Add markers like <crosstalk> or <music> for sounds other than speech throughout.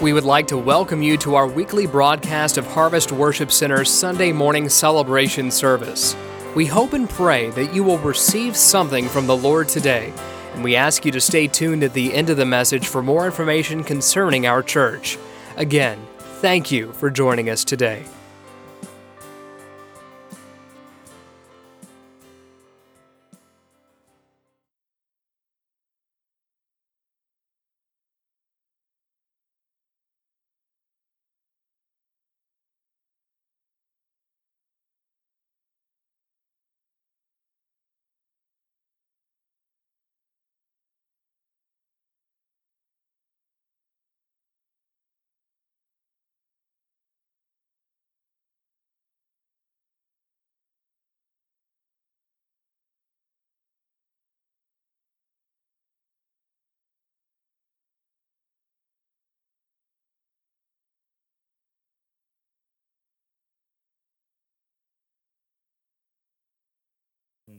We would like to welcome you to our weekly broadcast of Harvest Worship Center's Sunday morning celebration service. We hope and pray that you will receive something from the Lord today, and we ask you to stay tuned at the end of the message for more information concerning our church. Again, thank you for joining us today.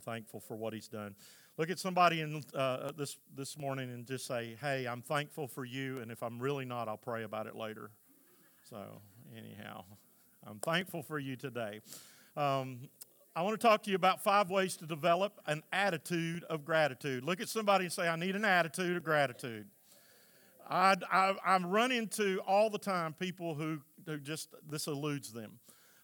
Thankful for what he's done. Look at somebody in uh, this this morning and just say, "Hey, I'm thankful for you, and if I'm really not, I'll pray about it later." So, anyhow, I'm thankful for you today. Um, I want to talk to you about five ways to develop an attitude of gratitude. Look at somebody and say, "I need an attitude of gratitude." I, I, I run into all the time people who, who just this eludes them.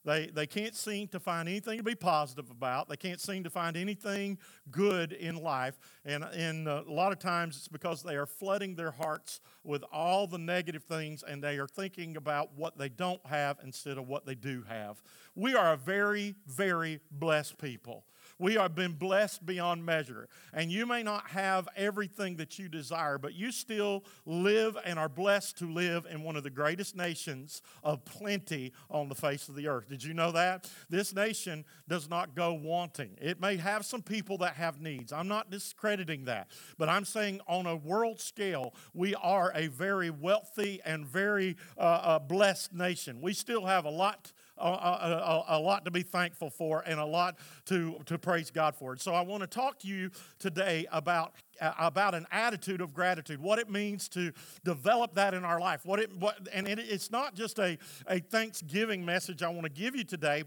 They, they can't seem to find anything to be positive about. They can't seem to find anything good in life. And, and uh, a lot of times it's because they are flooding their hearts with all the negative things and they are thinking about what they don't have instead of what they do have. We are a very, very blessed people. We have been blessed beyond measure. And you may not have everything that you desire, but you still live and are blessed to live in one of the greatest nations of plenty on the face of the earth. Did you know that? This nation does not go wanting. It may have some people that have needs. I'm not discrediting that. But I'm saying on a world scale, we are a very wealthy and very uh, uh, blessed nation. We still have a lot a, a, a, lot to be thankful for and a lot to, to praise God for. And so I want to talk to you today about, uh, about an attitude of gratitude, what it means to develop that in our life. What it, what, and it, it's not just a, a Thanksgiving message I want to give you today,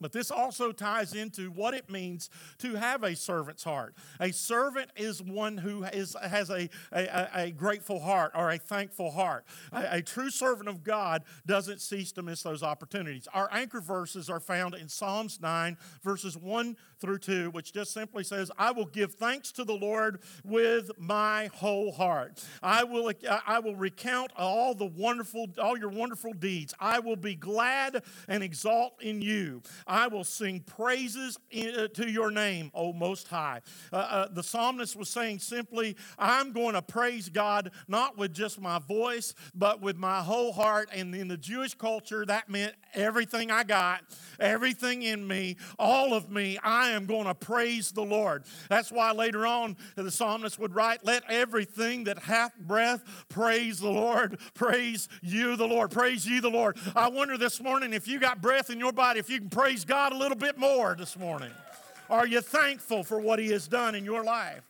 but this also ties into what it means to have a servant's heart. A servant is one who is, has a, a, a grateful heart or a thankful heart. A, a, true servant of God doesn't cease to miss those opportunities. Our anchor verses are found in Psalms 9, verses 1 through 2, which just simply says, I will give thanks to the Lord with my whole heart. I will, I will recount all the wonderful, all your wonderful deeds. I will be glad and exalt in you. I will sing praises uh, to your name, O Most High. Uh, uh, the psalmist was saying simply, I'm going to praise God not with just my voice, but with my whole heart. And in the Jewish culture, that meant everything I got, everything in me, all of me. I am going to praise the Lord. That's why later on the psalmist would write, Let everything that hath breath praise the Lord. Praise you, the Lord. Praise you, the Lord. I wonder this morning if you got breath in your body, if you can praise God a little bit more this morning? Are you thankful for what He has done in your life?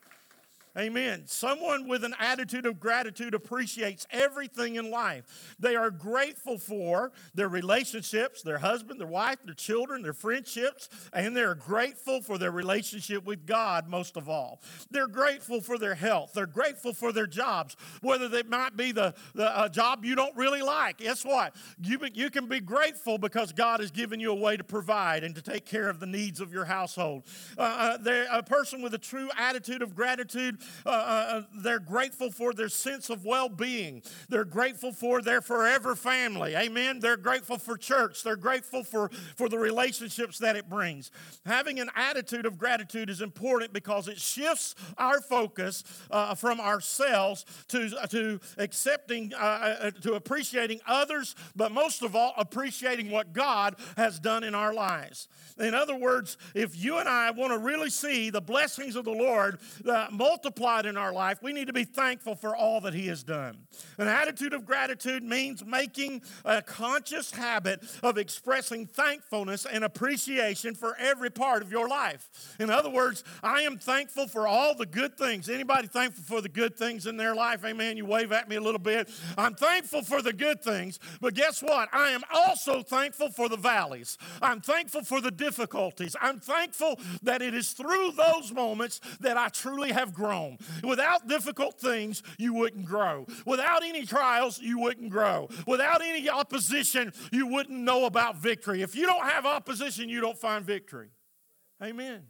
Amen. Someone with an attitude of gratitude appreciates everything in life. They are grateful for their relationships, their husband, their wife, their children, their friendships, and they're grateful for their relationship with God most of all. They're grateful for their health. They're grateful for their jobs, whether they might be the, the a job you don't really like. Guess what? You, you can be grateful because God has given you a way to provide and to take care of the needs of your household. Uh, uh, a person with a true attitude of gratitude uh, uh, uh, they're grateful for their sense of well being. They're grateful for their forever family. Amen. They're grateful for church. They're grateful for, for the relationships that it brings. Having an attitude of gratitude is important because it shifts our focus uh, from ourselves to, to accepting, uh, uh, to appreciating others, but most of all, appreciating what God has done in our lives. In other words, if you and I want to really see the blessings of the Lord, uh, multiple multiplied in our life, we need to be thankful for all that He has done. An attitude of gratitude means making a conscious habit of expressing thankfulness and appreciation for every part of your life. In other words, I am thankful for all the good things. Anybody thankful for the good things in their life? Amen. You wave at me a little bit. I'm thankful for the good things, but guess what? I am also thankful for the valleys. I'm thankful for the difficulties. I'm thankful that it is through those moments that I truly have grown. Without difficult things, you wouldn't grow. Without any trials, you wouldn't grow. Without any opposition, you wouldn't know about victory. If you don't have opposition, you don't find victory. Amen.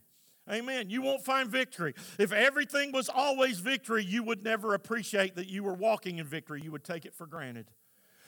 Amen. You won't find victory. If everything was always victory, you would never appreciate that you were walking in victory. You would take it for granted.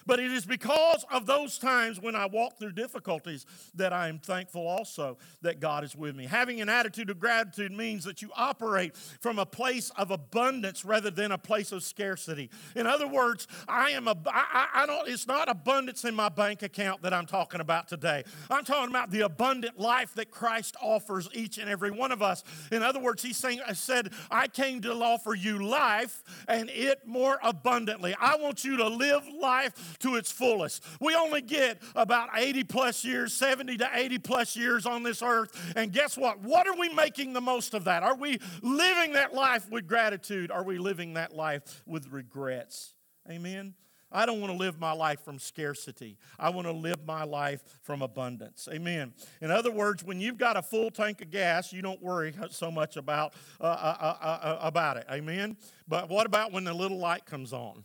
But it is because of those times when I walk through difficulties that I am thankful also that God is with me. Having an attitude of gratitude means that you operate from a place of abundance rather than a place of scarcity. In other words, I am a I, I don't it's not abundance in my bank account that I'm talking about today. I'm talking about the abundant life that Christ offers each and every one of us. In other words, he's saying I said, I came to offer you life and it more abundantly. I want you to live life to its fullest. We only get about 80 plus years, 70 to 80 plus years on this earth. And guess what? What are we making the most of that? Are we living that life with gratitude? Are we living that life with regrets? Amen. I don't want to live my life from scarcity. I want to live my life from abundance. Amen. In other words, when you've got a full tank of gas, you don't worry so much about, uh, uh, uh, uh about it. Amen. But what about when the little light comes on?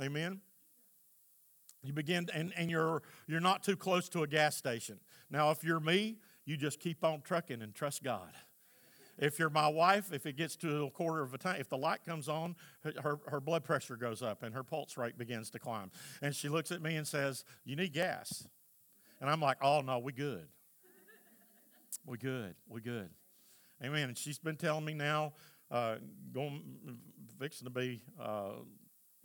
Amen. You begin, and, and you're, you're not too close to a gas station. Now, if you're me, you just keep on trucking and trust God. If you're my wife, if it gets to a quarter of a tank, if the light comes on, her, her blood pressure goes up and her pulse rate begins to climb. And she looks at me and says, You need gas. And I'm like, Oh, no, we good. We good. We good. Amen. And she's been telling me now, uh, going, fixing to be, uh,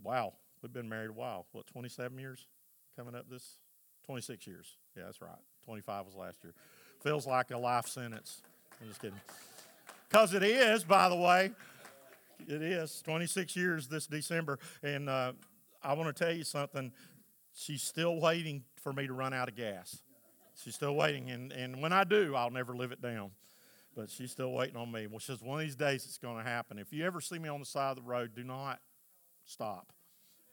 wow, We've been married a while. What, 27 years coming up this? 26 years. Yeah, that's right. 25 was last year. Feels like a life sentence. I'm just kidding. Because it is, by the way. It is 26 years this December. And uh, I want to tell you something. She's still waiting for me to run out of gas. She's still waiting. And, and when I do, I'll never live it down. But she's still waiting on me. Well, she says, one of these days it's going to happen. If you ever see me on the side of the road, do not stop.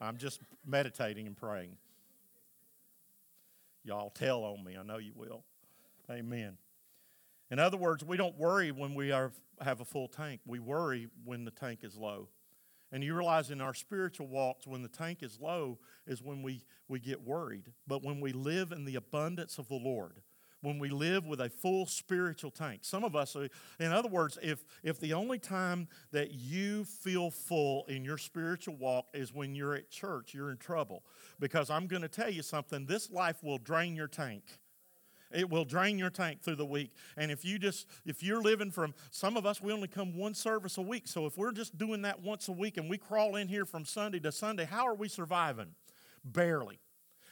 I'm just meditating and praying. Y'all tell on me. I know you will. Amen. In other words, we don't worry when we are, have a full tank. We worry when the tank is low. And you realize in our spiritual walks, when the tank is low, is when we, we get worried. But when we live in the abundance of the Lord, when we live with a full spiritual tank. Some of us, are, in other words, if, if the only time that you feel full in your spiritual walk is when you're at church, you're in trouble. Because I'm going to tell you something this life will drain your tank. It will drain your tank through the week. And if you just, if you're living from, some of us, we only come one service a week. So if we're just doing that once a week and we crawl in here from Sunday to Sunday, how are we surviving? Barely.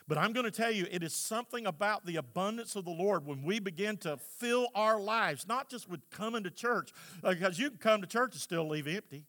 But I'm going to tell you, it is something about the abundance of the Lord when we begin to fill our lives, not just with coming to church, uh, because you can come to church and still leave empty.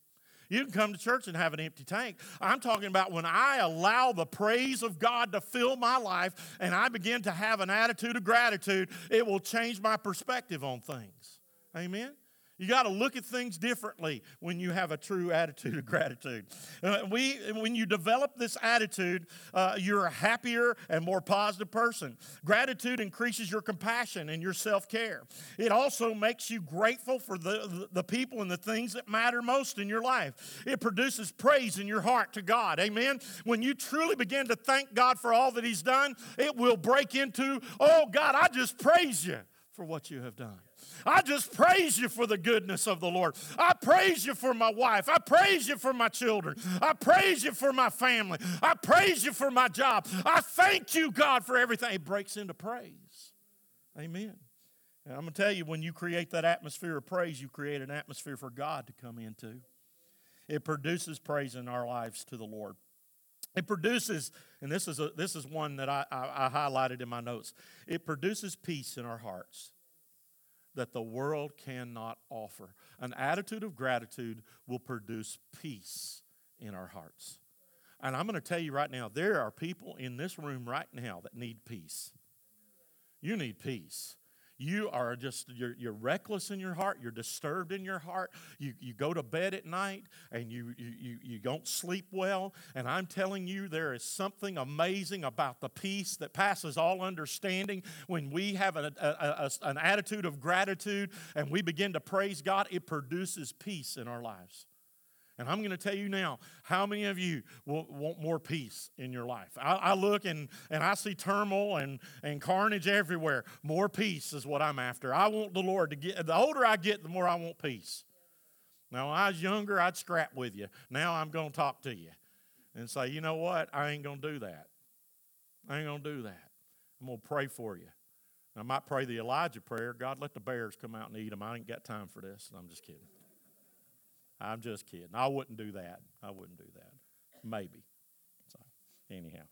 You can come to church and have an empty tank. I'm talking about when I allow the praise of God to fill my life and I begin to have an attitude of gratitude, it will change my perspective on things. Amen? You got to look at things differently when you have a true attitude of gratitude. Uh, we, when you develop this attitude, uh, you're a happier and more positive person. Gratitude increases your compassion and your self care. It also makes you grateful for the, the people and the things that matter most in your life. It produces praise in your heart to God. Amen. When you truly begin to thank God for all that He's done, it will break into, oh God, I just praise you for what you have done. I just praise you for the goodness of the Lord. I praise you for my wife. I praise you for my children. I praise you for my family. I praise you for my job. I thank you, God, for everything. It breaks into praise. Amen. And I'm going to tell you, when you create that atmosphere of praise, you create an atmosphere for God to come into. It produces praise in our lives to the Lord. It produces, and this is, a, this is one that I, I, I highlighted in my notes, it produces peace in our hearts. That the world cannot offer. An attitude of gratitude will produce peace in our hearts. And I'm going to tell you right now, there are people in this room right now that need peace. You need peace. You are just, you're, you're reckless in your heart. You're disturbed in your heart. You, you go to bed at night and you, you, you don't sleep well. And I'm telling you, there is something amazing about the peace that passes all understanding when we have a, a, a, an attitude of gratitude and we begin to praise God. It produces peace in our lives. And I'm going to tell you now, how many of you want more peace in your life? I, I, look and, and I see turmoil and, and carnage everywhere. More peace is what I'm after. I want the Lord to get, the older I get, the more I want peace. Now, I was younger, I'd scrap with you. Now I'm going to talk to you and say, you know what? I ain't going to do that. I ain't going to do that. I'm going to pray for you. I might pray the Elijah prayer God, let the bears come out and eat them. I ain't got time for this. I'm just kidding. I'm just kidding. I wouldn't do that. I wouldn't do that. Maybe. So, anyhow.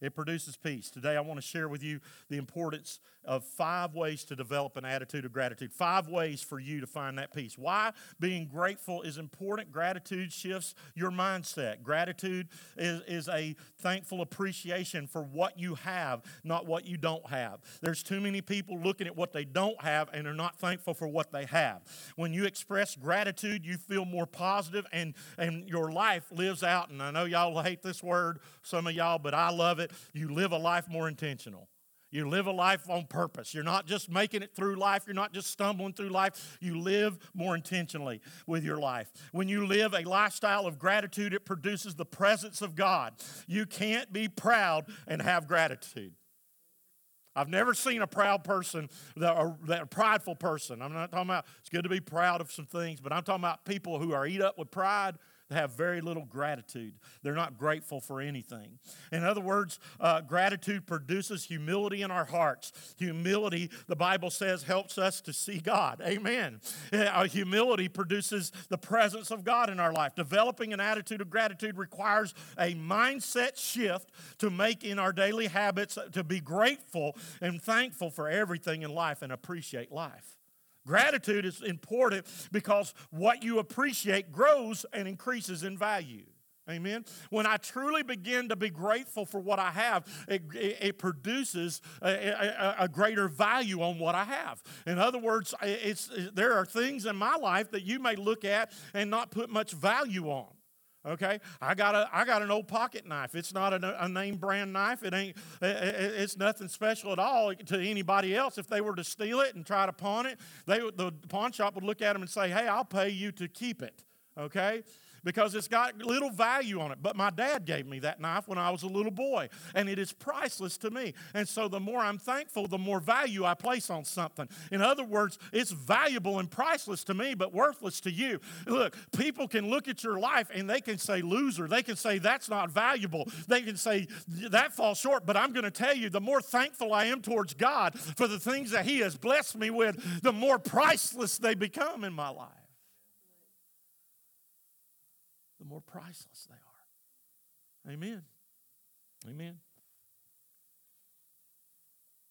It produces peace. Today, I want to share with you the importance of five ways to develop an attitude of gratitude. Five ways for you to find that peace. Why being grateful is important. Gratitude shifts your mindset. Gratitude is, is a thankful appreciation for what you have, not what you don't have. There's too many people looking at what they don't have and are not thankful for what they have. When you express gratitude, you feel more positive and, and your life lives out. And I know y'all hate this word, some of y'all, but I love it you live a life more intentional. You live a life on purpose. You're not just making it through life. You're not just stumbling through life. You live more intentionally with your life. When you live a lifestyle of gratitude, it produces the presence of God. You can't be proud and have gratitude. I've never seen a proud person, that a prideful person. I'm not talking about it's good to be proud of some things, but I'm talking about people who are eat up with pride have very little gratitude. They're not grateful for anything. In other words, uh, gratitude produces humility in our hearts. Humility, the Bible says, helps us to see God. Amen. Uh, humility produces the presence of God in our life. Developing an attitude of gratitude requires a mindset shift to make in our daily habits to be grateful and thankful for everything in life and appreciate life. Gratitude is important because what you appreciate grows and increases in value. Amen. When I truly begin to be grateful for what I have, it, it, it produces a, a, a, greater value on what I have. In other words, it's, there are things in my life that you may look at and not put much value on. Okay, I got a I got an old pocket knife. It's not a, a, name brand knife. It ain't. It's nothing special at all to anybody else. If they were to steal it and try to pawn it, they the pawn shop would look at them and say, "Hey, I'll pay you to keep it." Okay, because it's got little value on it. But my dad gave me that knife when I was a little boy, and it is priceless to me. And so the more I'm thankful, the more value I place on something. In other words, it's valuable and priceless to me, but worthless to you. Look, people can look at your life and they can say loser. They can say that's not valuable. They can say that falls short. But I'm going to tell you, the more thankful I am towards God for the things that He has blessed me with, the more priceless they become in my life the more priceless they are. Amen. Amen.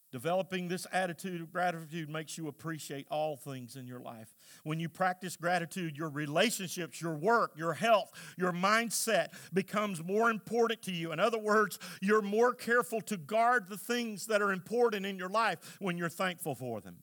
Developing this attitude of gratitude makes you appreciate all things in your life. When you practice gratitude, your relationships, your work, your health, your mindset becomes more important to you. In other words, you're more careful to guard the things that are important in your life when you're thankful for them.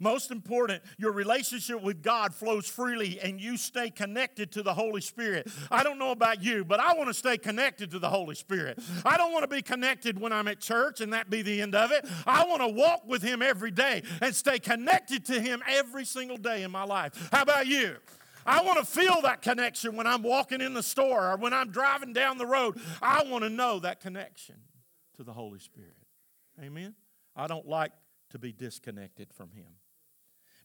Most important, your relationship with God flows freely and you stay connected to the Holy Spirit. I don't know about you, but I want to stay connected to the Holy Spirit. I don't want to be connected when I'm at church and that be the end of it. I want to walk with Him every day and stay connected to Him every single day in my life. How about you? I want to feel that connection when I'm walking in the store or when I'm driving down the road. I want to know that connection to the Holy Spirit. Amen? I don't like to be disconnected from Him.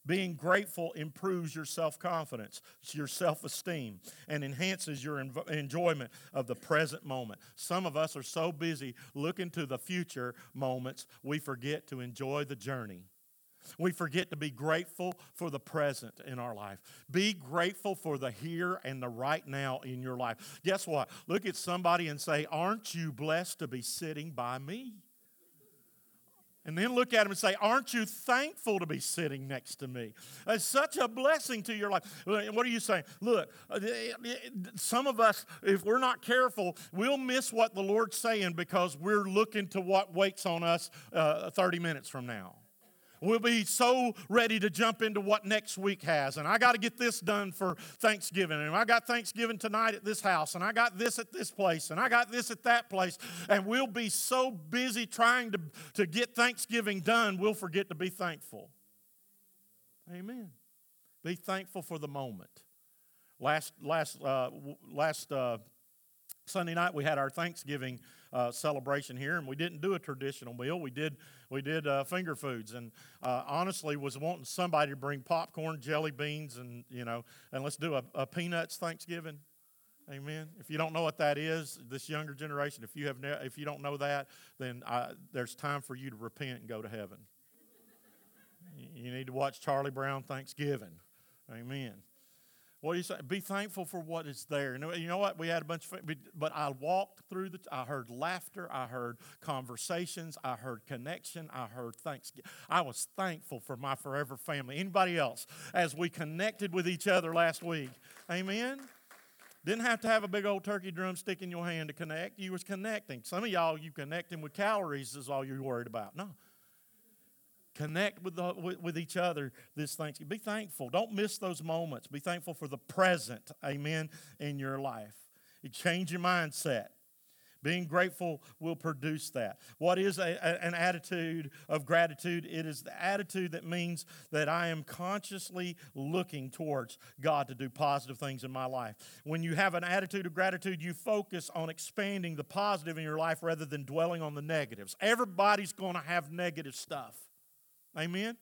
Being grateful improves your self confidence, your self esteem, and enhances your enjoyment of the present moment. Some of us are so busy looking to the future moments, we forget to enjoy the journey. We forget to be grateful for the present in our life. Be grateful for the here and the right now in your life. Guess what? Look at somebody and say, Aren't you blessed to be sitting by me? And then look at him and say, Aren't you thankful to be sitting next to me? It's such a blessing to your life. What are you saying? Look, uh, some of us, if we're not careful, we'll miss what the Lord's saying because we're looking to what waits on us uh, 30 minutes from now. We'll be so ready to jump into what next week has. And I got to get this done for Thanksgiving. And I got Thanksgiving tonight at this house. And I got this at this place. And I got this at that place. And we'll be so busy trying to, to get Thanksgiving done, we'll forget to be thankful. Amen. Be thankful for the moment. Last, last, uh, last uh, Sunday night, we had our Thanksgiving uh, celebration here, and we didn't do a traditional meal. We did we did uh, finger foods, and uh, honestly, was wanting somebody to bring popcorn, jelly beans, and you know, and let's do a, a, peanuts Thanksgiving. Amen. If you don't know what that is, this younger generation, if you have ne- if you don't know that, then I, there's time for you to repent and go to heaven. you need to watch Charlie Brown Thanksgiving. Amen. What do you say? Be thankful for what is there. You know what? We had a bunch of, but I walked through the, I heard laughter, I heard conversations, I heard connection, I heard thanksgiving. I was thankful for my forever family. Anybody else? As we connected with each other last week. Amen? Didn't have to have a big old turkey drumstick in your hand to connect. You was connecting. Some of y'all, you connecting with calories is all you're worried about. No connect with, the, with, with, each other this Thanksgiving. Be thankful. Don't miss those moments. Be thankful for the present, amen, in your life. Change your mindset. Being grateful will produce that. What is a, a, an attitude of gratitude? It is the attitude that means that I am consciously looking towards God to do positive things in my life. When you have an attitude of gratitude, you focus on expanding the positive in your life rather than dwelling on the negatives. Everybody's going to have negative stuff. Amen?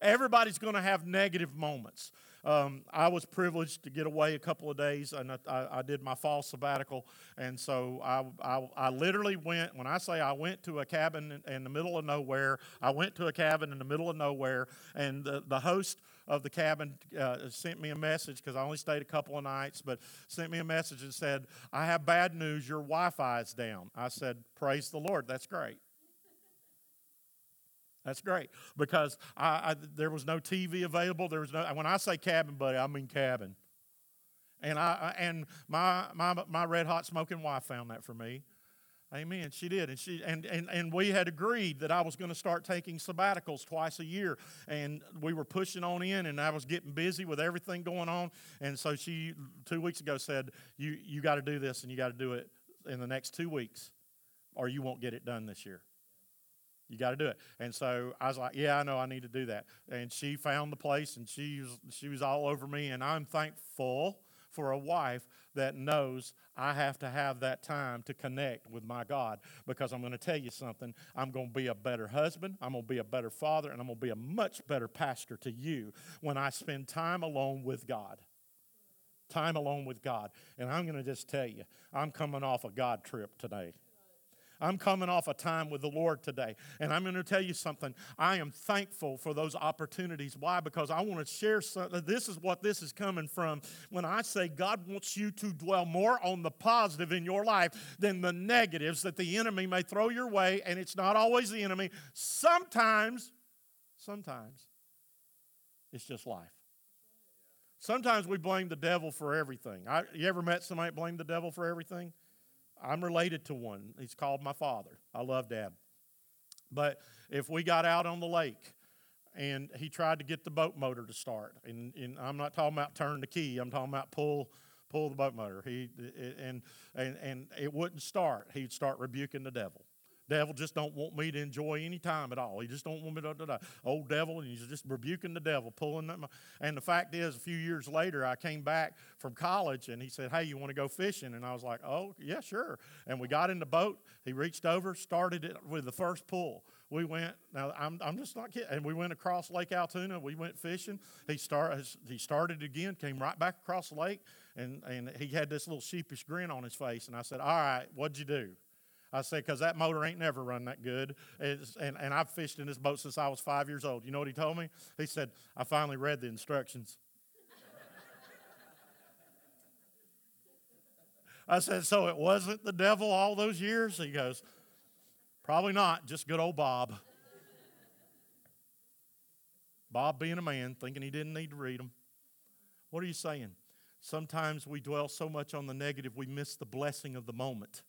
Everybody's going to have negative moments. Um, I was privileged to get away a couple of days, and I, I did my fall sabbatical. And so I, I, I, literally went, when I say I went to a cabin in, in, the middle of nowhere, I went to a cabin in the middle of nowhere, and the, the host of the cabin uh, sent me a message because I only stayed a couple of nights, but sent me a message and said, I have bad news, your Wi Fi is down. I said, Praise the Lord, that's great. That's great because I, I, there was no TV available. There was no. When I say cabin, buddy, I mean cabin. And I and my my my red hot smoking wife found that for me. Amen. She did, and she and and and we had agreed that I was going to start taking sabbaticals twice a year, and we were pushing on in, and I was getting busy with everything going on, and so she two weeks ago said, "You you got to do this, and you got to do it in the next two weeks, or you won't get it done this year." You got to do it. And so I was like, yeah, I know I need to do that. And she found the place and she was, she was all over me. And I'm thankful for a wife that knows I have to have that time to connect with my God because I'm going to tell you something. I'm going to be a better husband, I'm going to be a better father, and I'm going to be a much better pastor to you when I spend time alone with God. Time alone with God. And I'm going to just tell you, I'm coming off a God trip today. I'm coming off a time with the Lord today. And I'm going to tell you something. I am thankful for those opportunities. Why? Because I want to share something. This is what this is coming from. When I say God wants you to dwell more on the positive in your life than the negatives that the enemy may throw your way, and it's not always the enemy. Sometimes, sometimes, it's just life. Sometimes we blame the devil for everything. I, you ever met somebody blame the devil for everything? I'm related to one. He's called my father. I love dad. But if we got out on the lake and he tried to get the boat motor to start, and, and I'm not talking about turn the key, I'm talking about pull pull the boat motor. He and and and it wouldn't start. He'd start rebuking the devil. Devil just don't want me to enjoy any time at all. He just don't want me to, to, to old devil, and he's just rebuking the devil, pulling them. And the fact is, a few years later, I came back from college, and he said, "Hey, you want to go fishing?" And I was like, "Oh, yeah, sure." And we got in the boat. He reached over, started it with the first pull. We went. Now I'm, I'm just not kidding. And we went across Lake Allatoona. We went fishing. He start he started again, came right back across the lake, and and he had this little sheepish grin on his face. And I said, "All right, what'd you do?" I said, because that motor ain't never run that good. It's, and, and I've fished in this boat since I was five years old. You know what he told me? He said, I finally read the instructions. <laughs> I said, so it wasn't the devil all those years? He goes, probably not, just good old Bob. <laughs> Bob being a man, thinking he didn't need to read them. What are you saying? Sometimes we dwell so much on the negative, we miss the blessing of the moment.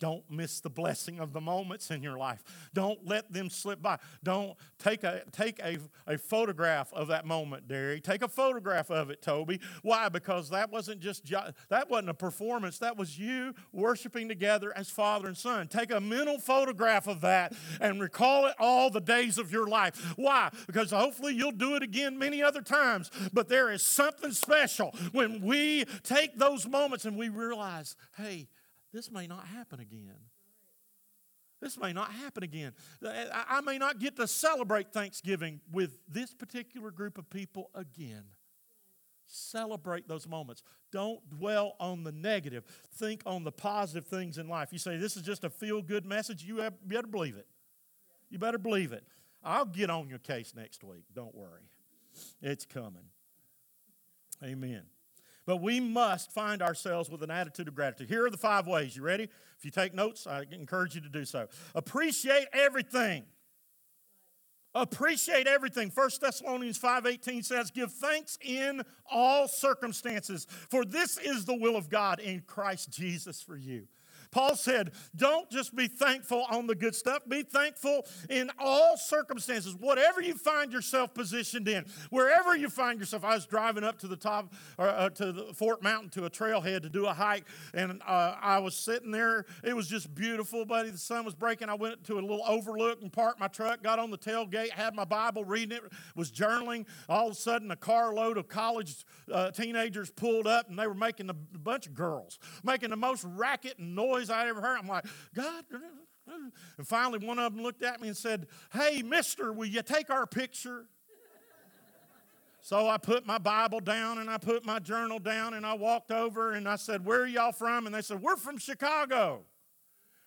Don't miss the blessing of the moments in your life. Don't let them slip by. Don't take a take a, a photograph of that moment, Derry. Take a photograph of it, Toby. Why? Because that wasn't just that wasn't a performance. That was you worshiping together as father and son. Take a mental photograph of that and recall it all the days of your life. Why? Because hopefully you'll do it again many other times. But there is something special when we take those moments and we realize, hey, this may not happen again. This may not happen again. Uh, I may not get to celebrate Thanksgiving with this particular group of people again. Celebrate those moments. Don't dwell on the negative. Think on the positive things in life. You say, This is just a feel good message. You better believe it. You better believe it. I'll get on your case next week. Don't worry. It's coming. Amen. But we must find ourselves with an attitude of gratitude. Here are the five ways. You ready? If you take notes, I encourage you to do so. Appreciate everything. Appreciate everything. 1 Thessalonians 5:18 says, "Give thanks in all circumstances, for this is the will of God in Christ Jesus for you." Paul said, Don't just be thankful on the good stuff, be thankful in all circumstances, whatever you find yourself positioned in, wherever you find yourself. I was driving up to the top, or, uh, to the Fort Mountain to a trailhead to do a hike, and uh, I was sitting there. It was just beautiful, buddy. The sun was breaking. I went to a little overlook and parked my truck, got on the tailgate, had my Bible, reading it, was journaling. All of a sudden, a carload of college uh, teenagers pulled up, and they were making a bunch of girls, making the most racket and noise noise I ever heard. I'm like, God. And finally, one of them looked at me and said, Hey, mister, will you take our picture? So I put my Bible down and I put my journal down and I walked over and I said, Where are y'all from? And they said, We're from Chicago.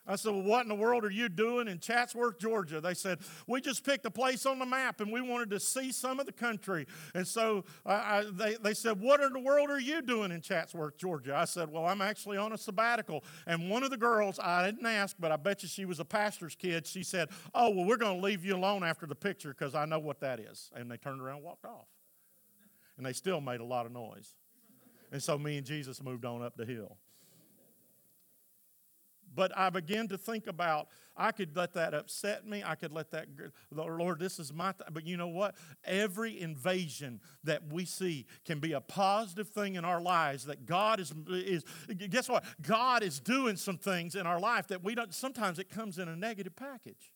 I said, Well, what in the world are you doing in Chatsworth, Georgia? They said, We just picked a place on the map and we wanted to see some of the country. And so I, they, they said, What in the world are you doing in Chatsworth, Georgia? I said, Well, I'm actually on a sabbatical. And one of the girls, I didn't ask, but I bet you she was a pastor's kid, she said, Oh, well, we're going to leave you alone after the picture because I know what that is. And they turned around and walked off. And they still made a lot of noise. And so me and Jesus moved on up the hill. But I began to think about I could let that upset me. I could let that, Lord, this is my. Th-. But you know what? Every invasion that we see can be a positive thing in our lives. That God is is. Guess what? God is doing some things in our life that we don't. Sometimes it comes in a negative package.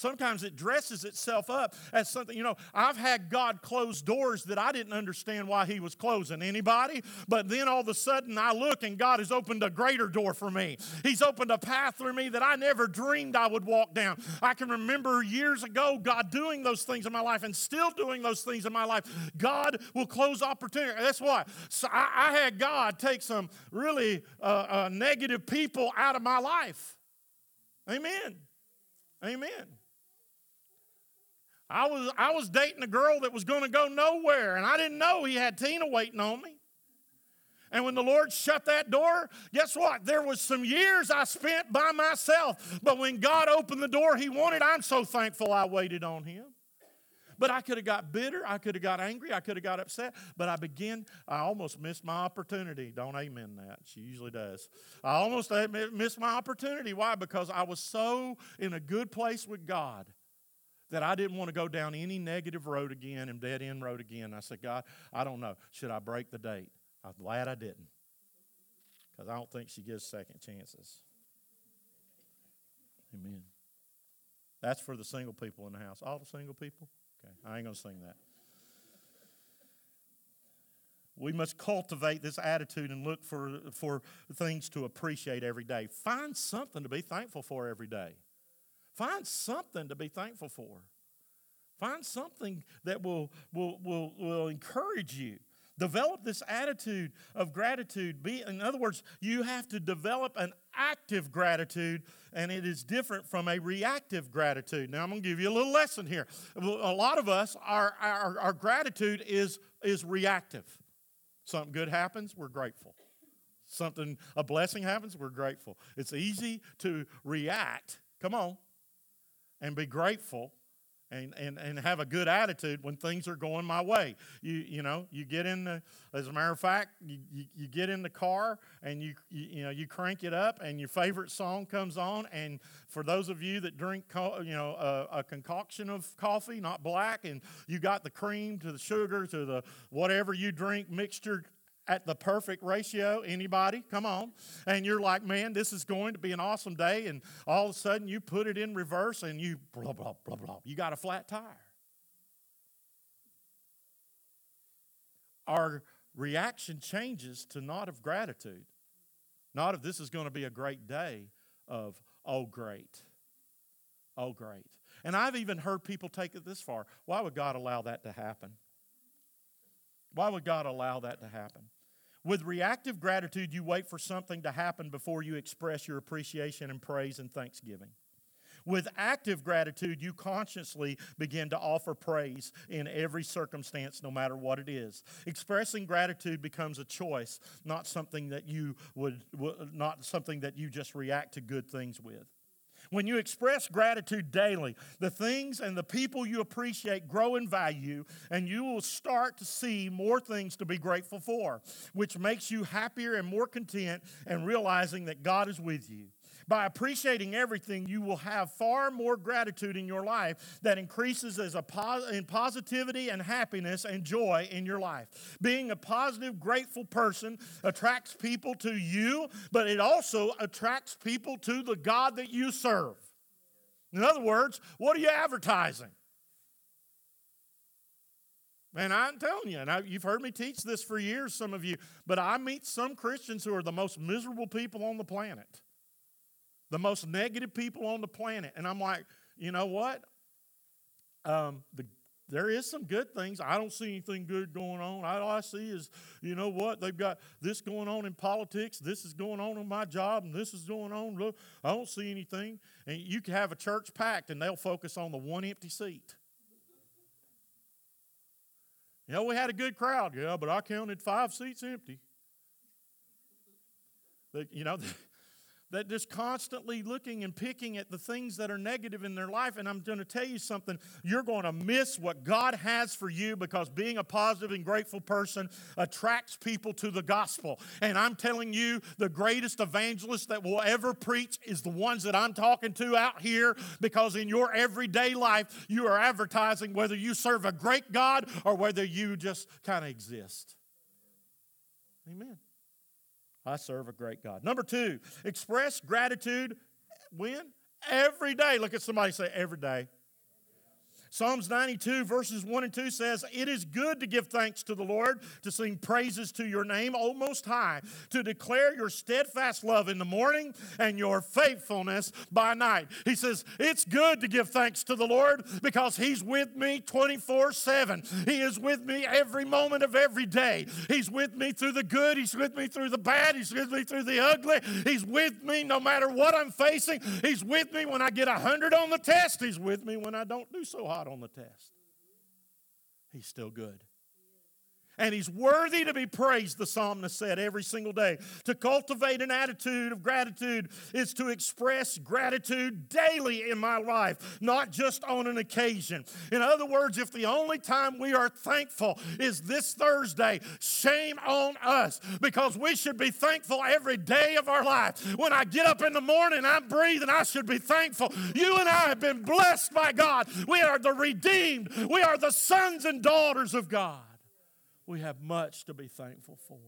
Sometimes it dresses itself up as something, you know, I've had God close doors that I didn't understand why He was closing. Anybody? But then all of a sudden I look and God has opened a greater door for me. He's opened a path for me that I never dreamed I would walk down. I can remember years ago God doing those things in my life and still doing those things in my life. God will close opportunity. That's why. So I, I had God take some really uh, uh, negative people out of my life. Amen. Amen. I was, I was dating a girl that was going to go nowhere, and I didn't know he had Tina waiting on me. And when the Lord shut that door, guess what? There was some years I spent by myself. But when God opened the door he wanted, I'm so thankful I waited on him. But I could have got bitter. I could have got angry. I could have got upset. But I began, I almost missed my opportunity. Don't amen that. She usually does. I almost eh, missed my opportunity. Why? Because I was so in a good place with God that I didn't want to go down any negative road again and dead end road again. I said, God, I don't know. Should I break the date? I'm glad I didn't because I don't think she gives second chances. Amen. That's for the single people in the house. All the single people? Okay, I ain't going to sing that. We must cultivate this attitude and look for, for things to appreciate every day. Find something to be thankful for every day. Find something to be thankful for. Find something that will, will, will, will encourage you. Develop this attitude of gratitude. Be, in other words, you have to develop an active gratitude, and it is different from a reactive gratitude. Now, I'm going to give you a little lesson here. A lot of us, our, our, our gratitude is, is reactive. Something good happens, we're grateful. Something, a blessing happens, we're grateful. It's easy to react. Come on and be grateful and, and, and have a good attitude when things are going my way. You, you know, you get in the, as a matter of fact, you, you, you get in the car and you, you, you, know, you crank it up and your favorite song comes on. And for those of you that drink, co- you know, a, a concoction of coffee, not black, and you got the cream to the sugar to the whatever you drink mixture at the perfect ratio. Anybody? Come on. And you're like, man, this is going to be an awesome day. And all of a sudden you put it in reverse and you blah, blah, blah, blah. You got a flat tire. Our reaction changes to not of gratitude, not of this is going to be a great day, of oh, great. Oh, great. And I've even heard people take it this far. Why would God allow that to happen? Why would God allow that to happen? With reactive gratitude, you wait for something to happen before you express your appreciation and praise and thanksgiving. With active gratitude, you consciously begin to offer praise in every circumstance, no matter what it is. Expressing gratitude becomes a choice, not something that you would, not something that you just react to good things with. When you express gratitude daily, the things and the people you appreciate grow in value, and you will start to see more things to be grateful for, which makes you happier and more content and realizing that God is with you. By appreciating everything, you will have far more gratitude in your life that increases as a pos- in positivity and happiness and joy in your life. Being a positive, grateful person attracts people to you, but it also attracts people to the God that you serve. In other words, what are you advertising? Man, I'm telling you, and I, you've heard me teach this for years, some of you, but I meet some Christians who are the most miserable people on the planet the most negative people on the planet. And I'm like, you know what? Um, the, there is some good things. I don't see anything good going on. All I see is, you know what? They've got this going on in politics. This is going on in my job, and this is going on. Look, I don't see anything. And you can have a church packed, and they'll focus on the one empty seat. You know, we had a good crowd, yeah, but I counted five seats empty. They, you know, <laughs> that just constantly looking and picking at the things that are negative in their life. And I'm going to tell you something you're going to miss what God has for you because being a positive and grateful person attracts people to the gospel. And I'm telling you, the greatest evangelist that will ever preach is the ones that I'm talking to out here because in your everyday life, you are advertising whether you serve a great God or whether you just kind of exist. Amen. I serve a great God. Number two, express gratitude when? Every day. Look at somebody say, every day. Psalms 92, verses 1 and 2 says, It is good to give thanks to the Lord, to sing praises to your name, O Most High, to declare your steadfast love in the morning and your faithfulness by night. He says, It's good to give thanks to the Lord because He's with me 24 7. He is with me every moment of every day. He's with me through the good, He's with me through the bad, He's with me through the ugly. He's with me no matter what I'm facing. He's with me when I get 100 on the test, He's with me when I don't do so hot on the test. He's still good and he's worthy to be praised, the psalmist said every single day. To cultivate an attitude of gratitude is to express gratitude daily in my life, not just on an occasion. In other words, if the only time we are thankful is this Thursday, shame on us because we should be thankful every day of our life. When I get up in the morning, I'm breathing, I should be thankful. You and I have been blessed by God. We are the redeemed, we are the sons and daughters of God we have much to be thankful for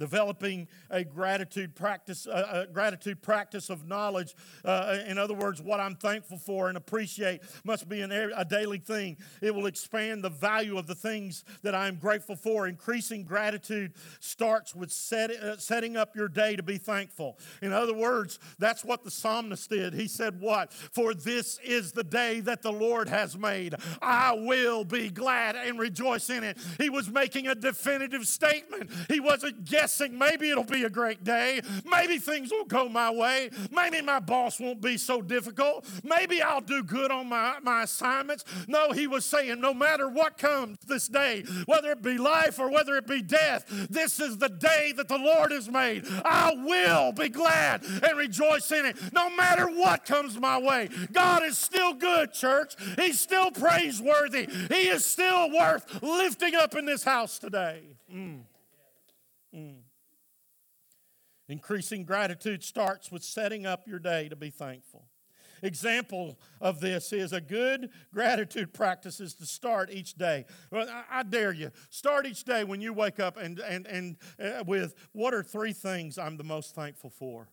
developing a gratitude practice a, gratitude practice of knowledge. Uh, in other words what i'm thankful for and appreciate must be an, a daily thing. It will expand the value of the things that i'm grateful for. Increasing gratitude starts with set, uh, setting up your day to be thankful. In other words that's what the psalmist did. He said what? For this is the day that the lord has made. I will be glad and rejoice in it. He was making a definitive statement. He wasn't guessing maybe it'll be a great day. Maybe things will go my way. Maybe my boss won't be so difficult. Maybe I'll do good on my, my assignments. No, he was saying, no matter what comes this day, whether it be life or whether it be death, this is the day that the Lord has made. I will be glad and rejoice in it, no matter what comes my way. God is still good, church. He's still praiseworthy. He is still worth lifting up in this house today. Mm. Mm. Increasing gratitude starts with setting up your day to be thankful. Example of this is a good gratitude practice is to start each day. I dare you, start each day when you wake up and, and, and uh, with what are three things I'm the most thankful for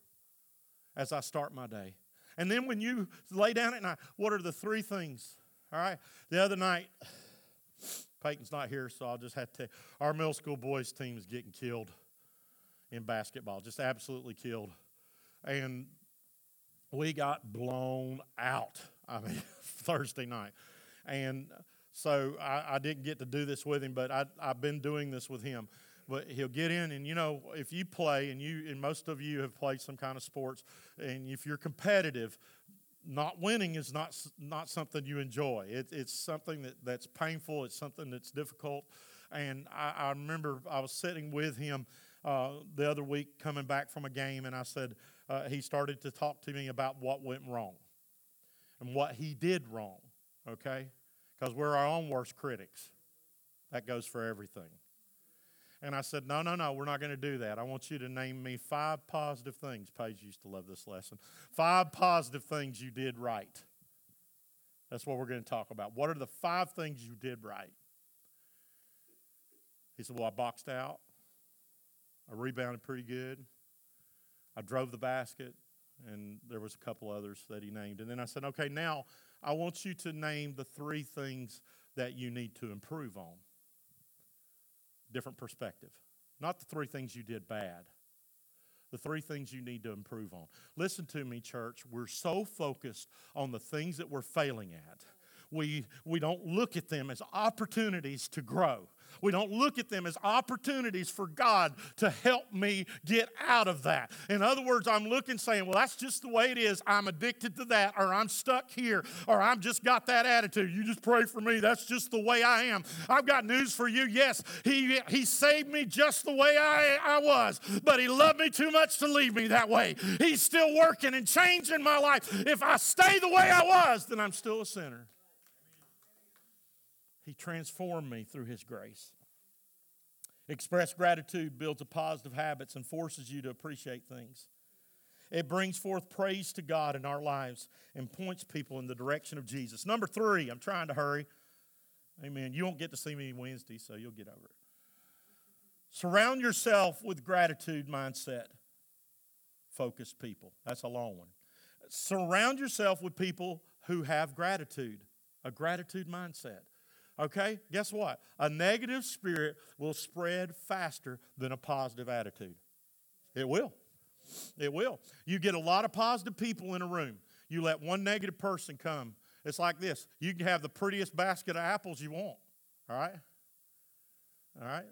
as I start my day. And then when you lay down at night, what are the three things? All right. The other night, <sighs> Peyton's not here, so I'll just have to. Our middle school boys team is getting killed in basketball, just absolutely killed. And we got blown out, I mean, <laughs> Thursday night. And so I, I, didn't get to do this with him, but I, I've been doing this with him. But he'll get in, and you know, if you play, and you, and most of you have played some kind of sports, and if you're competitive, not winning is not not something you enjoy. It, it's something that, that's painful. It's something that's difficult. And I, I remember I was sitting with him uh, the other week, coming back from a game, and I said, uh, he started to talk to me about what went wrong and what he did wrong, okay? Because we're our own worst critics. That goes for everything. And I said, No, no, no, we're not going to do that. I want you to name me five positive things. Paige used to love this lesson. Five positive things you did right. That's what we're going to talk about. What are the five things you did right? He said, Well, I boxed out. I rebounded pretty good. I drove the basket, and there was a couple others that he named. And then I said, okay, now I want you to name the three things that you need to improve on. Different perspective. Not the three things you did bad, the three things you need to improve on. Listen to me, church. We're so focused on the things that we're failing at. We, we don't look at them as opportunities to grow. We don't look at them as opportunities for God to help me get out of that. In other words, I'm looking saying, well, that's just the way it is. I'm addicted to that, or I'm stuck here, or I've just got that attitude. You just pray for me. That's just the way I am. I've got news for you. Yes, He, he saved me just the way I, I was, but He loved me too much to leave me that way. He's still working and changing my life. If I stay the way I was, then I'm still a sinner. He transformed me through His grace. Express gratitude builds a positive habits and forces you to appreciate things. It brings forth praise to God in our lives and points people in the direction of Jesus. Number three, I'm trying to hurry. Amen. You won't get to see me Wednesday, so you'll get over it. Surround yourself with gratitude mindset. Focused people. That's a long one. Surround yourself with people who have gratitude, a gratitude mindset. Okay, guess what? A negative spirit will spread faster than a positive attitude. It will. It will. You get a lot of positive people in a room. You let one negative person come. It's like this you can have the prettiest basket of apples you want. All right? All right?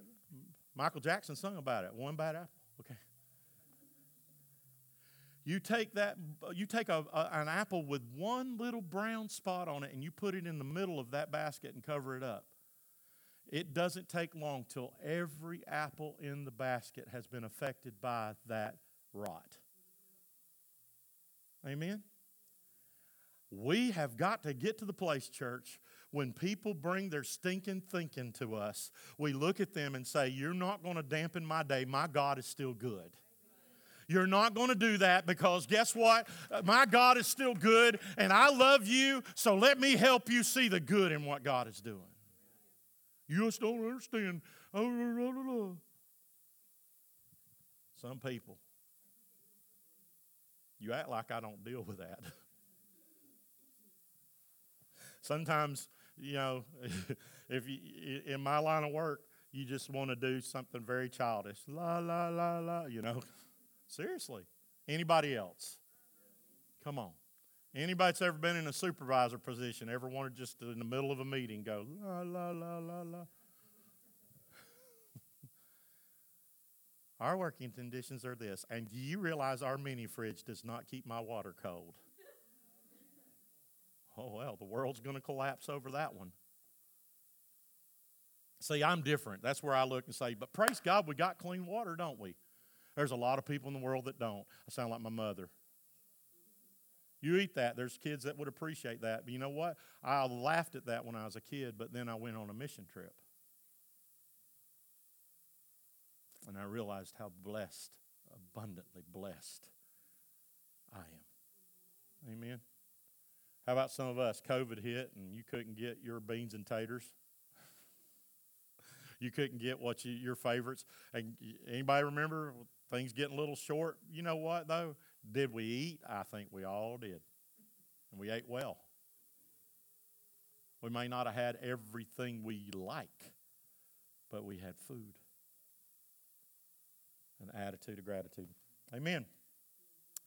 Michael Jackson sung about it. One bad apple. Okay. You take that, you take a, a, an apple with one little brown spot on it and you put it in the middle of that basket and cover it up. It doesn't take long till every apple in the basket has been affected by that rot. Amen? We have got to get to the place, church, when people bring their stinking thinking to us, we look at them and say, You're not going to dampen my day. My God is still good. You're not going to do that because guess what? Uh, my God is still good and I love you, so let me help you see the good in what God is doing. You just don't understand. Oh, Some people, you act like I don't deal with that. <laughs> Sometimes, you know, <laughs> if you, in my line of work, you just want to do something very childish. La, la, la, la, you know. Seriously. Anybody else? Come on. Anybody that's ever been in a supervisor position ever wanted just in the middle of a meeting go la la la la la? Our working conditions are this. And do you realize our mini fridge does not keep my water cold? Oh, well, the world's going to collapse over that one. See, I'm different. That's where I look and say, but praise God, we got clean water, don't we? There's a lot of people in the world that don't. I sound like my mother. You eat that. There's kids that would appreciate that. But you know what? I laughed at that when I was a kid, but then I went on a mission trip. And I realized how blessed, abundantly blessed I am. Amen. How about some of us? COVID hit and you couldn't get your beans and taters. <laughs> you couldn't get what you, your favorites. And anybody remember things getting a little short? You know what though? Did we eat? I think we all did. And we ate well. We may not have had everything we like, but we had food. An attitude of gratitude. Amen.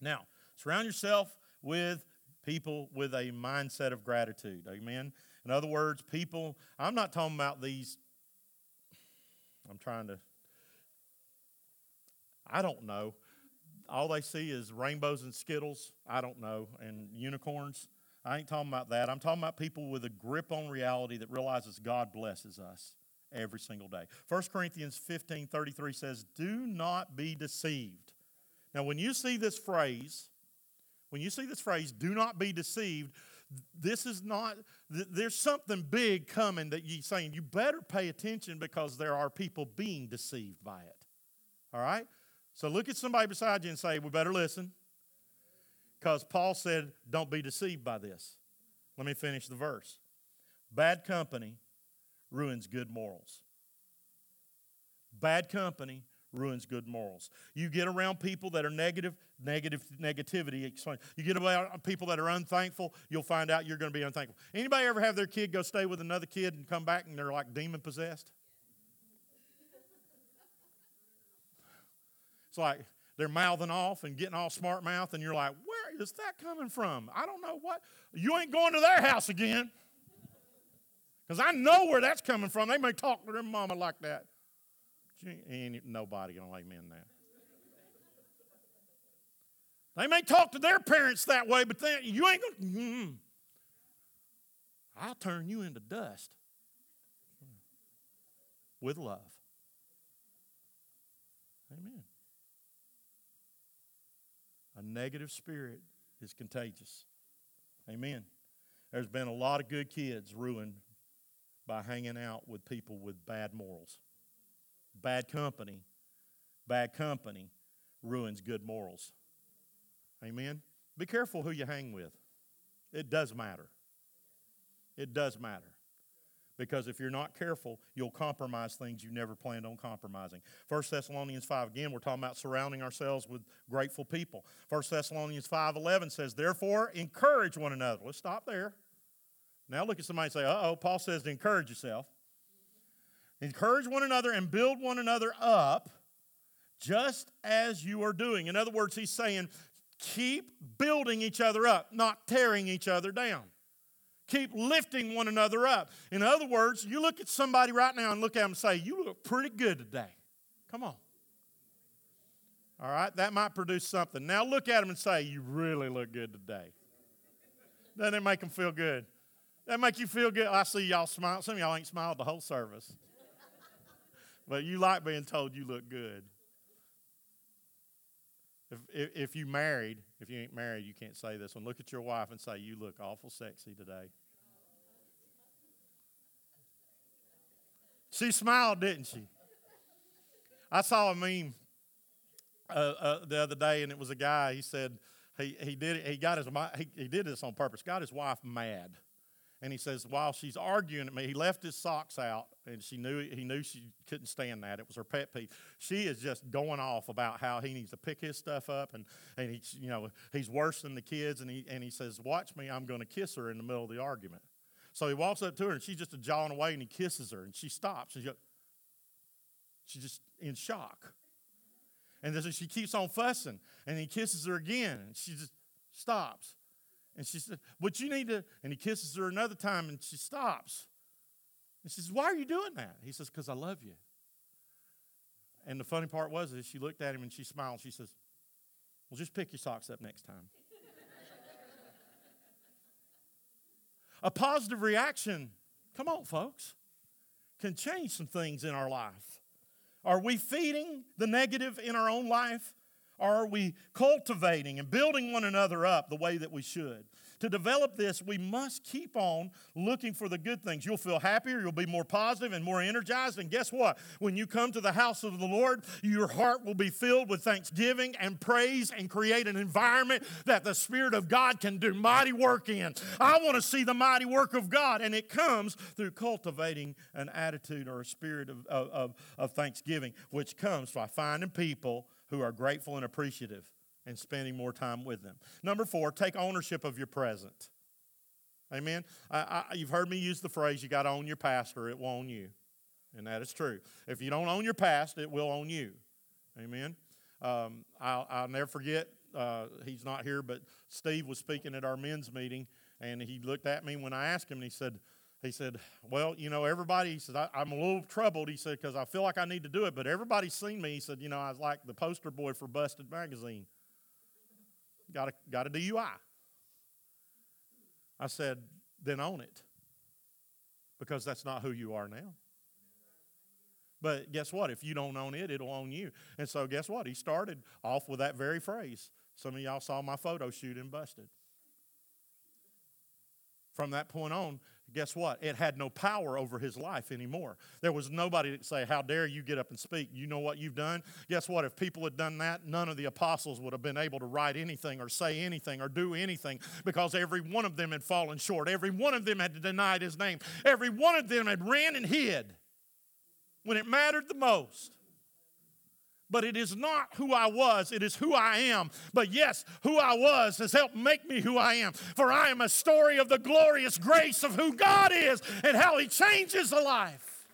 Now, surround yourself with people with a mindset of gratitude. Amen. In other words, people, I'm not talking about these, I'm trying to, I don't know. All they see is rainbows and Skittles, I don't know, and unicorns. I ain't talking about that. I'm talking about people with a grip on reality that realizes God blesses us every single day. 1 Corinthians 15 33 says, Do not be deceived. Now, when you see this phrase, when you see this phrase, do not be deceived, this is not, there's something big coming that you're saying, you better pay attention because there are people being deceived by it. All right? So look at somebody beside you and say, we better listen. Because Paul said, don't be deceived by this. Let me finish the verse. Bad company ruins good morals. Bad company ruins good morals. You get around people that are negative, negative negativity. You get around people that are unthankful, you'll find out you're going to be unthankful. Anybody ever have their kid go stay with another kid and come back and they're like demon possessed? It's like they're mouthing off and getting all smart mouth, and you're like, where is that coming from? I don't know what. You ain't going to their house again. Because I know where that's coming from. They may talk to their mama like that. Ain't nobody gonna in that. They may talk to their parents that way, but then you ain't gonna. Mm, I'll turn you into dust with love. Amen. Negative spirit is contagious. Amen. There's been a lot of good kids ruined by hanging out with people with bad morals. Bad company, bad company ruins good morals. Amen. Be careful who you hang with. It does matter. It does matter. Because if you're not careful, you'll compromise things you never planned on compromising. 1 Thessalonians 5, again, we're talking about surrounding ourselves with grateful people. 1 Thessalonians 5 11 says, Therefore, encourage one another. Let's stop there. Now look at somebody and say, uh oh, Paul says to encourage yourself. Encourage one another and build one another up just as you are doing. In other words, he's saying, keep building each other up, not tearing each other down. Keep lifting one another up. In other words, you look at somebody right now and look at them and say, You look pretty good today. Come on. All right, that might produce something. Now look at them and say, You really look good today. Doesn't it make them feel good? That make you feel good? I see y'all smile. Some of y'all ain't smiled the whole service. but you like being told you look good. If, if, you married, if you ain't married, you can't say this one. Look at your wife and say, You look awful sexy today. She smiled, didn't she? I saw a meme uh, uh, the other day, and it was a guy. He said he, he did it, he got his he, he did this on purpose. Got his wife mad and he says, while she's arguing at me, he left his socks out, and she knew he knew she couldn't stand that. It was her pet peeve. She is just going off about how he needs to pick his stuff up, and and he, you know, he's worse than the kids, and he and he says, "Watch me, I'm going to kiss her in the middle of the argument." So he walks up to her, and she's just jawing away, and he kisses her, and she stops, and she, she's just in shock. And then she keeps on fussing, and he kisses her again, and she just stops. And she said, But you need to, and he kisses her another time and she stops. And she says, Why are you doing that? He says, Because I love you. And the funny part was is she looked at him and she smiled. She says, Well, just pick your socks up next time. <laughs> A positive reaction, come on, folks, can change some things in our life. Are we feeding the negative in our own life? Are we cultivating and building one another up the way that we should? To develop this, we must keep on looking for the good things. You'll feel happier, you'll be more positive and more energized. And guess what? When you come to the house of the Lord, your heart will be filled with thanksgiving and praise and create an environment that the Spirit of God can do mighty work in. I want to see the mighty work of God, and it comes through cultivating an attitude or a spirit of, of, of thanksgiving, which comes by finding people who are grateful and appreciative and spending more time with them. Number four, take ownership of your present. Amen. I, I, you've heard me use the phrase, you got to own your past or it will own you. And that is true. If you don't own your past, it will own you. Amen. Um, I'll, I'll, never forget, uh, he's not here, but Steve was speaking at our men's meeting, and he looked at me when I asked him, and he said, he said, Well, you know, everybody, he said, I, am a little troubled, he said, because I feel like I need to do it, but everybody's seen me. He said, You know, I was like the poster boy for Busted Magazine got a, got a DUI. I said, then own it. Because that's not who you are now. But guess what? If you don't own it, it'll own you. And so, guess what? He started off with that very phrase. Some of y'all saw my photo shoot and Busted. From that point on, guess what? It had no power over his life anymore. There was nobody to say, How dare you get up and speak? You know what you've done? Guess what? If people had done that, none of the apostles would have been able to write anything or say anything or do anything because every one of them had fallen short. Every one of them had denied his name. Every one of them had ran and hid when it mattered the most but it is not who I was, it is who I am. But yes, who I was has helped make me who I am. For I am a story of the glorious grace of who God is and how He changes a life.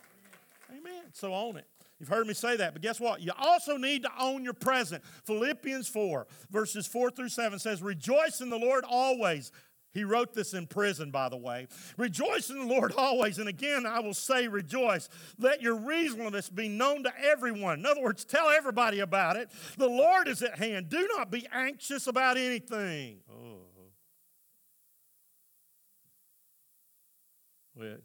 Amen. So own it. You've heard me say that, but guess what? You also need to own your present. Philippians 4, verses 4 through 7 says, Rejoice in the Lord always. He wrote this in prison, by the way. Rejoice in the Lord always. And again, I will say, rejoice. Let your reasonableness be known to everyone. In other words, tell everybody about it. The Lord is at hand. Do not be anxious about anything. Oh. Well,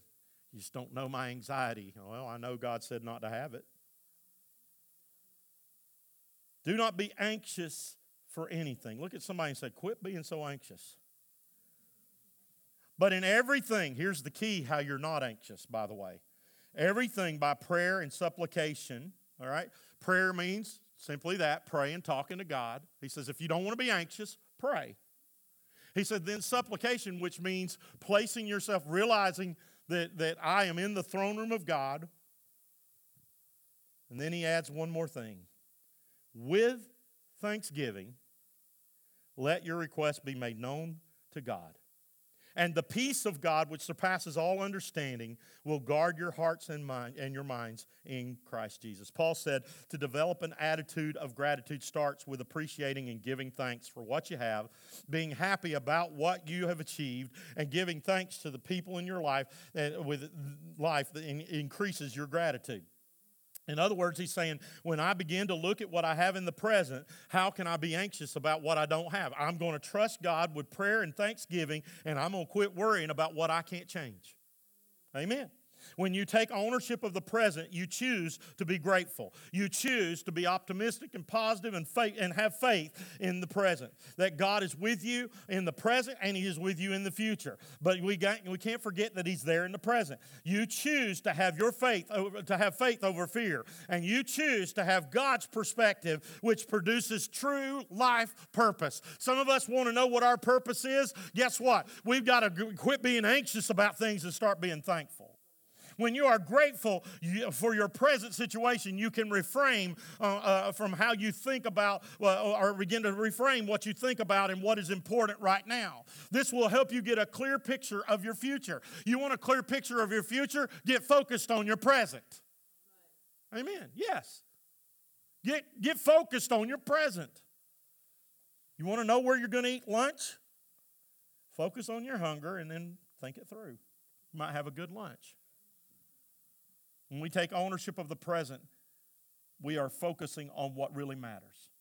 you just don't know my anxiety. Well, I know God said not to have it. Do not be anxious for anything. Look at somebody and say, Quit being so anxious. But in everything, here's the key how you're not anxious, by the way. Everything by prayer and supplication, all right? Prayer means simply that praying, talking to God. He says, if you don't want to be anxious, pray. He said, then supplication, which means placing yourself, realizing that, that I am in the throne room of God. And then he adds one more thing with thanksgiving, let your request be made known to God. And the peace of God, which surpasses all understanding, will guard your hearts and, mind, and your minds in Christ Jesus. Paul said to develop an attitude of gratitude starts with appreciating and giving thanks for what you have, being happy about what you have achieved, and giving thanks to the people in your life and with life that increases your gratitude. In other words, he's saying, when I begin to look at what I have in the present, how can I be anxious about what I don't have? I'm going to trust God with prayer and thanksgiving, and I'm going to quit worrying about what I can't change. Amen. When you take ownership of the present, you choose to be grateful. You choose to be optimistic and positive and faith and have faith in the present. That God is with you in the present and He is with you in the future. But we got, we can't forget that He's there in the present. You choose to have your faith over, to have faith over fear, and you choose to have God's perspective, which produces true life purpose. Some of us want to know what our purpose is. Guess what? We've got to quit being anxious about things and start being thankful. When you are grateful for your present situation, you can reframe uh, uh, from how you think about, uh, or begin to reframe what you think about and what is important right now. This will help you get a clear picture of your future. You want a clear picture of your future? Get focused on your present. Amen. Yes. Get, get focused on your present. You want to know where you're going to eat lunch? Focus on your hunger and then think it through. You might have a good lunch. When we take ownership of the present, we are focusing on what really matters.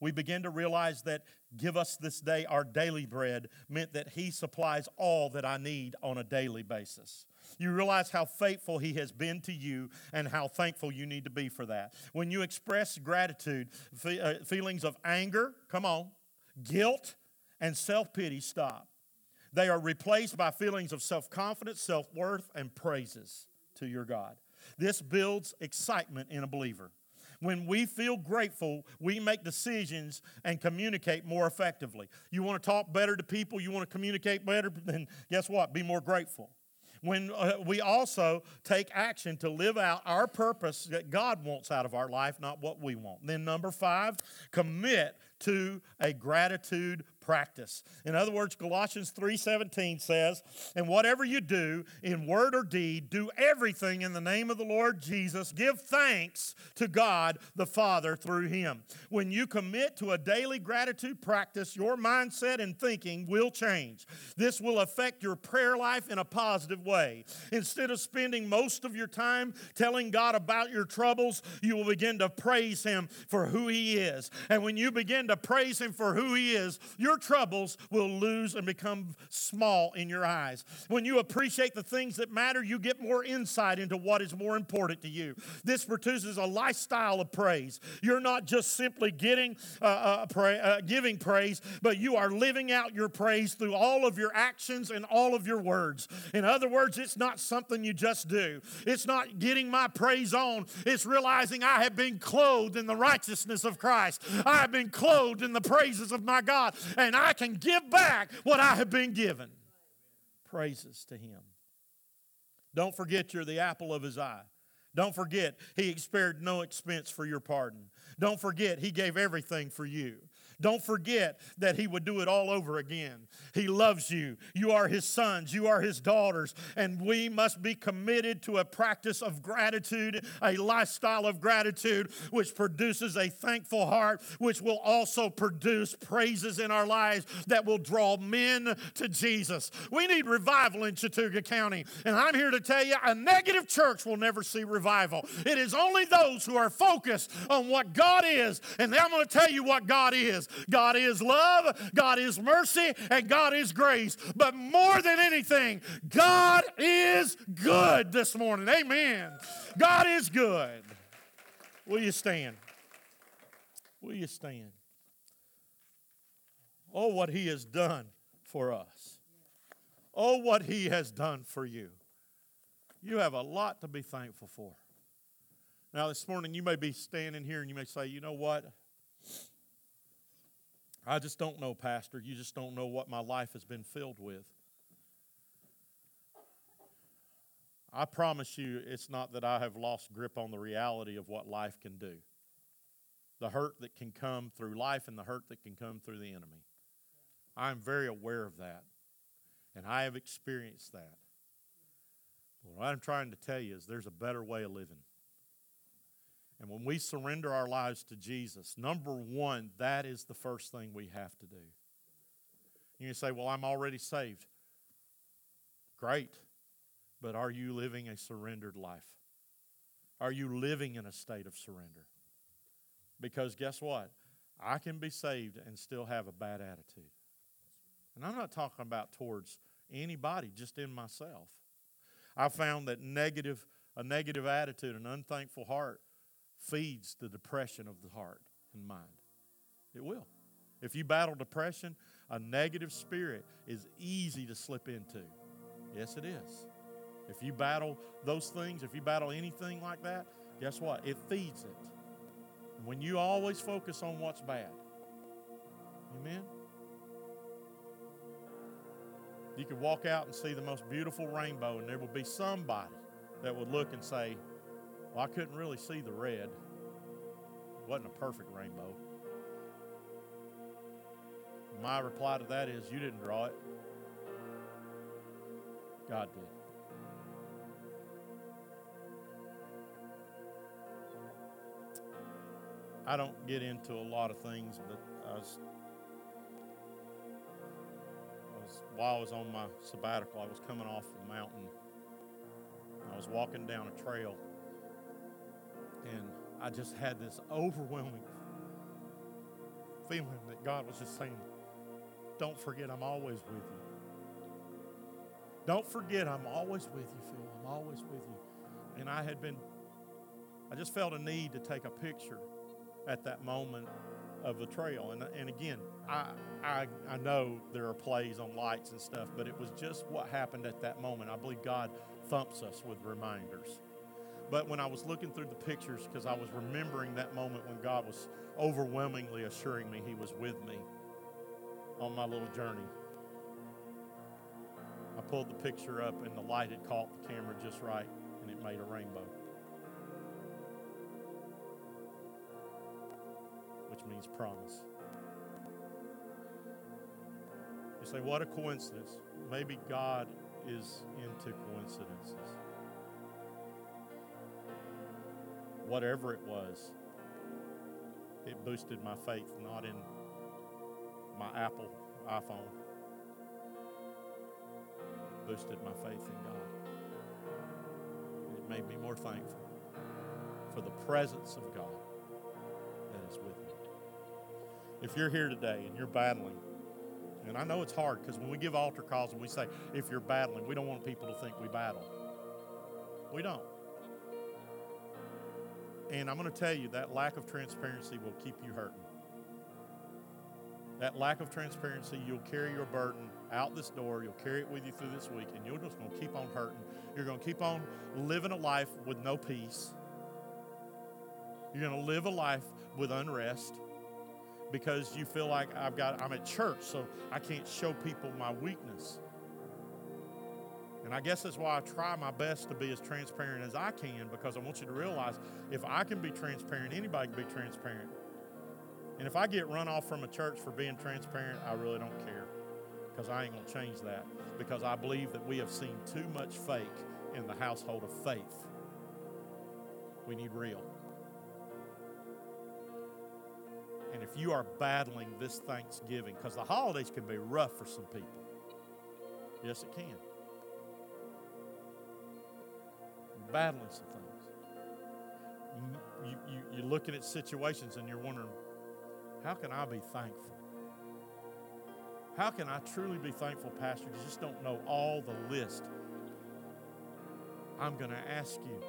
We begin to realize that give us this day our daily bread meant that He supplies all that I need on a daily basis. You realize how faithful He has been to you and how thankful you need to be for that. When you express gratitude, uh, feelings of anger, come on, guilt, and self pity stop. They are replaced by feelings of self confidence, self worth, and praises to your God. This builds excitement in a believer. When we feel grateful, we make decisions and communicate more effectively. You want to talk better to people, you want to communicate better, <laughs> then guess what? Be more grateful when uh, we also take action to live out our purpose that God wants out of our life, not what we want. Then, number five, commit to a gratitude practice. In other words, Colossians 3:17 says, "And whatever you do in word or deed, do everything in the name of the Lord Jesus. Give thanks to God the Father through him." When you commit to a daily gratitude practice, your mindset and thinking will change. This will affect your prayer life in a positive way. Instead of spending most of your time telling God about your troubles, you will begin to praise him for who he is. And when you begin to praise him for who he is, your your troubles will lose and become small in your eyes. When you appreciate the things that matter, you get more insight into what is more important to you. This produces a lifestyle of praise. You're not just simply getting uh, uh, pray, uh, giving praise, but you are living out your praise through all of your actions and all of your words. In other words, it's not something you just do. It's not getting my praise on. It's realizing I have been clothed in the righteousness of Christ. I have been clothed in the praises of my God and I can give back what I have been given. Praises to Him. Don't forget you're the apple of His eye. Don't forget He spared no expense for your pardon. Don't forget He gave everything for you. Don't forget that He would do it all over again. He loves you. You are His sons, you are His daughters, and we must be committed to a practice of gratitude, a lifestyle of gratitude, which produces a thankful heart, which will also produce praises in our lives that will draw men to Jesus. We need revival in Chattooga County, and I'm here to tell you a negative church will never see revival. It is only those who are focused on what God is, and I'm going to tell you what God is. God is love, God is mercy, and God is grace. But more than anything, God is good this morning. Amen. God is good. Will you stand? Will you stand? Oh, what He has done for us. Oh, what He has done for you. You have a lot to be thankful for. Now, this morning, you may be standing here and you may say, you know what? I just don't know, Pastor. You just don't know what my life has been filled with. I promise you, it's not that I have lost grip on the reality of what life can do. The hurt that can come through life and the hurt that can come through the enemy. I'm very aware of that. And I have experienced that. But what I'm trying to tell you is there's a better way of living. And when we surrender our lives to Jesus, number one, that is the first thing we have to do. You say, Well, I'm already saved. Great. But are you living a surrendered life? Are you living in a state of surrender? Because guess what? I can be saved and still have a bad attitude. And I'm not talking about towards anybody, just in myself. I found that negative, a negative attitude, an unthankful heart, feeds the depression of the heart and mind. It will. If you battle depression, a negative spirit is easy to slip into. Yes, it is. If you battle those things, if you battle anything like that, guess what? It feeds it. when you always focus on what's bad, amen? You could walk out and see the most beautiful rainbow, and there would be somebody that would look and say, well, I couldn't really see the red. It wasn't a perfect rainbow. My reply to that is, You didn't draw it, God did. I don't get into a lot of things, but I was, I was while I was on my sabbatical, I was coming off the mountain. I was walking down a trail I just had this overwhelming feeling that God was just saying, Don't forget, I'm always with you. Don't forget, I'm always with you, Phil. I'm always with you. And I had been, I just felt a need to take a picture at that moment of the trail. And, and again, I, I, I know there are plays on lights and stuff, but it was just what happened at that moment. I believe God thumps us with reminders. But when I was looking through the pictures, because I was remembering that moment when God was overwhelmingly assuring me He was with me on my little journey, I pulled the picture up and the light had caught the camera just right and it made a rainbow. Which means promise. You say, what a coincidence. Maybe God is into coincidences. Whatever it was, it boosted my faith, not in my Apple iPhone. Boosted my faith in God. It made me more thankful for the presence of God that is with me. If you're here today and you're battling, and I know it's hard because when we give altar calls and we say, if you're battling, we don't want people to think we battle. We don't. And I'm going to tell you that lack of transparency will keep you hurting. That lack of transparency, you'll carry your burden out this door. You'll carry it with you through this week, and you're just going to keep on hurting. You're going to keep on living a life with no peace. You're going to live a life with unrest because you feel like I've got I'm at church, so I can't show people my weakness. And I guess that's why I try my best to be as transparent as I can because I want you to realize if I can be transparent, anybody can be transparent. And if I get run off from a church for being transparent, I really don't care because I ain't going to change that because I believe that we have seen too much fake in the household of faith. We need real. And if you are battling this Thanksgiving, because the holidays can be rough for some people, yes, it can. Battling some things. You, you, you're looking at situations and you're wondering, how can I be thankful? How can I truly be thankful, Pastor? You just don't know all the list. I'm going to ask you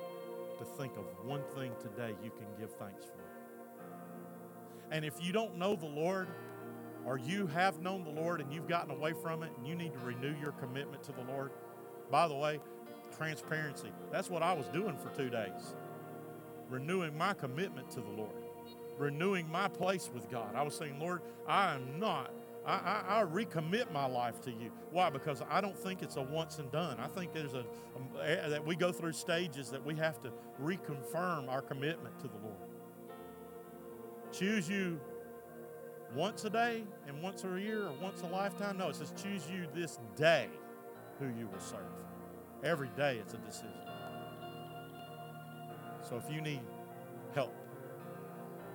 to think of one thing today you can give thanks for. And if you don't know the Lord, or you have known the Lord and you've gotten away from it and you need to renew your commitment to the Lord, by the way, transparency. That's what I was doing for two days. Renewing my commitment to the Lord, renewing my place with God. I was saying, Lord, I am not. I, I, I recommit my life to you. Why? Because I don't think it's a once and done. I think there's a, a that we go through stages that we have to reconfirm our commitment to the Lord. Choose you once a day and once a year or once a lifetime. No, it says choose you this day who you will serve. Every day it's a decision. So if you need help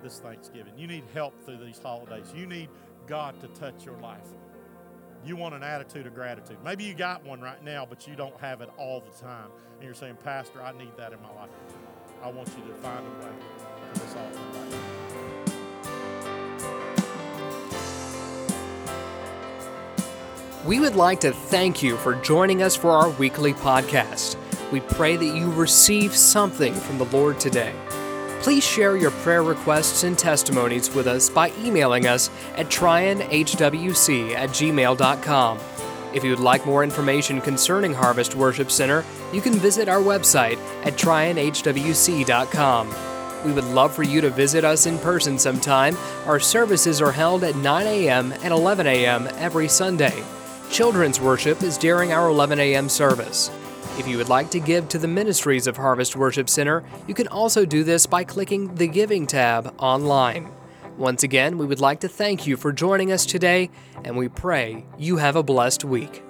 this Thanksgiving, you need help through these holidays, you need God to touch your life. You want an attitude of gratitude. Maybe you got one right now, but you don't have it all the time. And you're saying, Pastor, I need that in my life. I want you to find a way We would like to thank you for joining us for our weekly podcast. We pray that you receive something from the Lord today. Please share your prayer requests and testimonies with us by emailing us at trionhwc at gmail.com. If you would like more information concerning Harvest Worship Center, you can visit our website at trionhwc.com. We would love for you to visit us in person sometime. Our services are held at 9 a.m. and 11 a.m. every Sunday. Children's worship is during our 11 a.m. service. If you would like to give to the ministries of Harvest Worship Center, you can also do this by clicking the Giving tab online. Once again, we would like to thank you for joining us today, and we pray you have a blessed week.